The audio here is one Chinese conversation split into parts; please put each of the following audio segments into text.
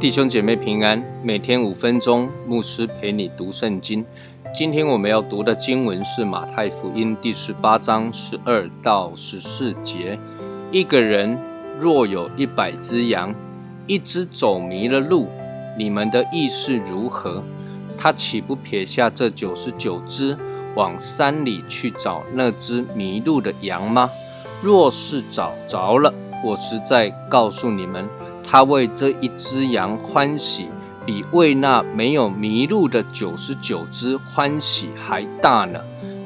弟兄姐妹平安，每天五分钟，牧师陪你读圣经。今天我们要读的经文是马太福音第十八章十二到十四节。一个人若有一百只羊，一只走迷了路，你们的意是如何？他岂不撇下这九十九只，往山里去找那只迷路的羊吗？若是找着了，我实在告诉你们。他为这一只羊欢喜，比为那没有迷路的九十九只欢喜还大呢。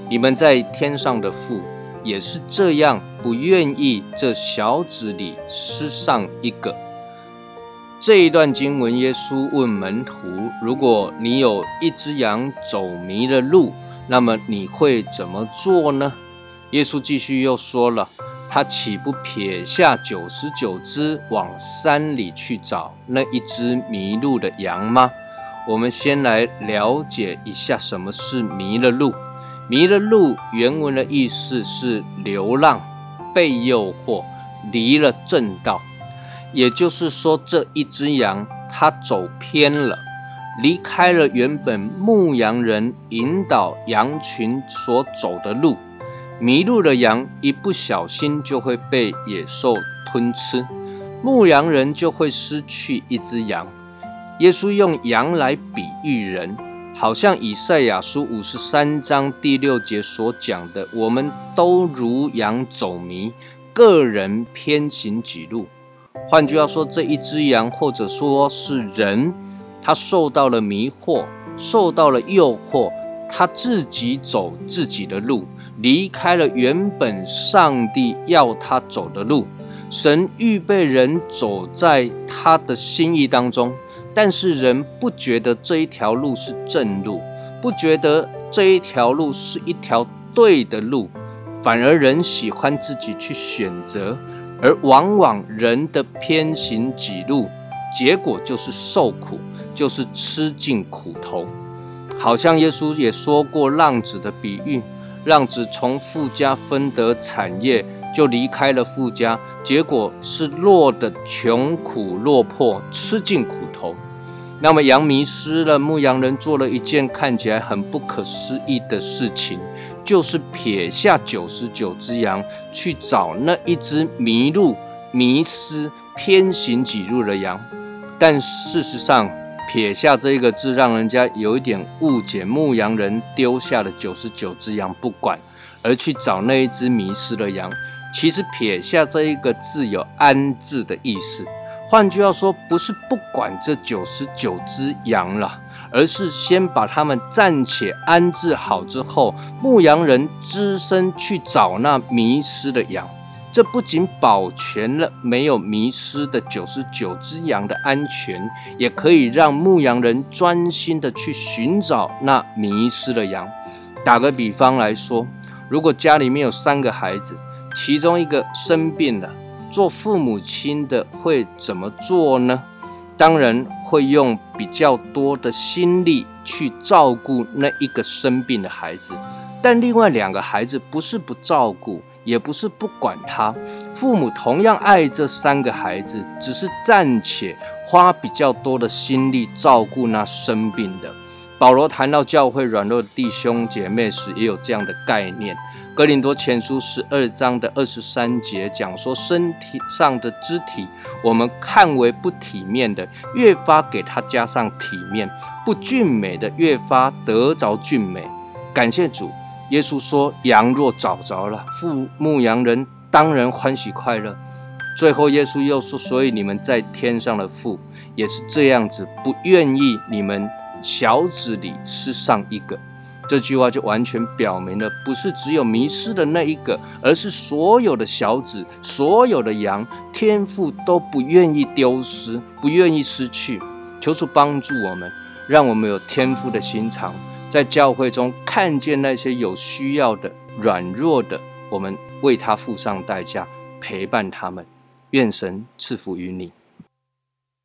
你们在天上的父也是这样，不愿意这小子里失上一个。这一段经文，耶稣问门徒：如果你有一只羊走迷了路，那么你会怎么做呢？耶稣继续又说了。他岂不撇下九十九只，往山里去找那一只迷路的羊吗？我们先来了解一下什么是迷了路。迷了路原文的意思是流浪、被诱惑、离了正道。也就是说，这一只羊它走偏了，离开了原本牧羊人引导羊群所走的路。迷路的羊一不小心就会被野兽吞吃，牧羊人就会失去一只羊。耶稣用羊来比喻人，好像以赛亚书五十三章第六节所讲的：“我们都如羊走迷，个人偏行己路。”换句话说，这一只羊，或者说是人，他受到了迷惑，受到了诱惑。他自己走自己的路，离开了原本上帝要他走的路。神预备人走在他的心意当中，但是人不觉得这一条路是正路，不觉得这一条路是一条对的路，反而人喜欢自己去选择，而往往人的偏行己路，结果就是受苦，就是吃尽苦头。好像耶稣也说过浪子的比喻，浪子从富家分得产业，就离开了富家，结果是落得穷苦落魄，吃尽苦。那么羊迷失了，牧羊人做了一件看起来很不可思议的事情，就是撇下九十九只羊，去找那一只迷路、迷失、偏行几路的羊。但事实上，撇下这一个字，让人家有一点误解。牧羊人丢下了九十九只羊不管，而去找那一只迷失的羊。其实撇下这一个字有安置的意思。换句话说，不是不管这九十九只羊了，而是先把它们暂且安置好之后，牧羊人只身去找那迷失的羊。这不仅保全了没有迷失的九十九只羊的安全，也可以让牧羊人专心的去寻找那迷失的羊。打个比方来说，如果家里面有三个孩子，其中一个生病了，做父母亲的会怎么做呢？当然会用比较多的心力去照顾那一个生病的孩子，但另外两个孩子不是不照顾。也不是不管他，父母同样爱这三个孩子，只是暂且花比较多的心力照顾那生病的。保罗谈到教会软弱的弟兄姐妹时，也有这样的概念。哥林多前书十二章的二十三节讲说，身体上的肢体，我们看为不体面的，越发给他加上体面；不俊美的，越发得着俊美。感谢主。耶稣说：“羊若找着了，父牧羊人当然欢喜快乐。”最后，耶稣又说：“所以你们在天上的父也是这样子，不愿意你们小子里失上一个。”这句话就完全表明了，不是只有迷失的那一个，而是所有的小子、所有的羊，天父都不愿意丢失，不愿意失去。求主帮助我们，让我们有天赋的心肠。在教会中看见那些有需要的、软弱的，我们为他付上代价，陪伴他们。愿神赐福于你。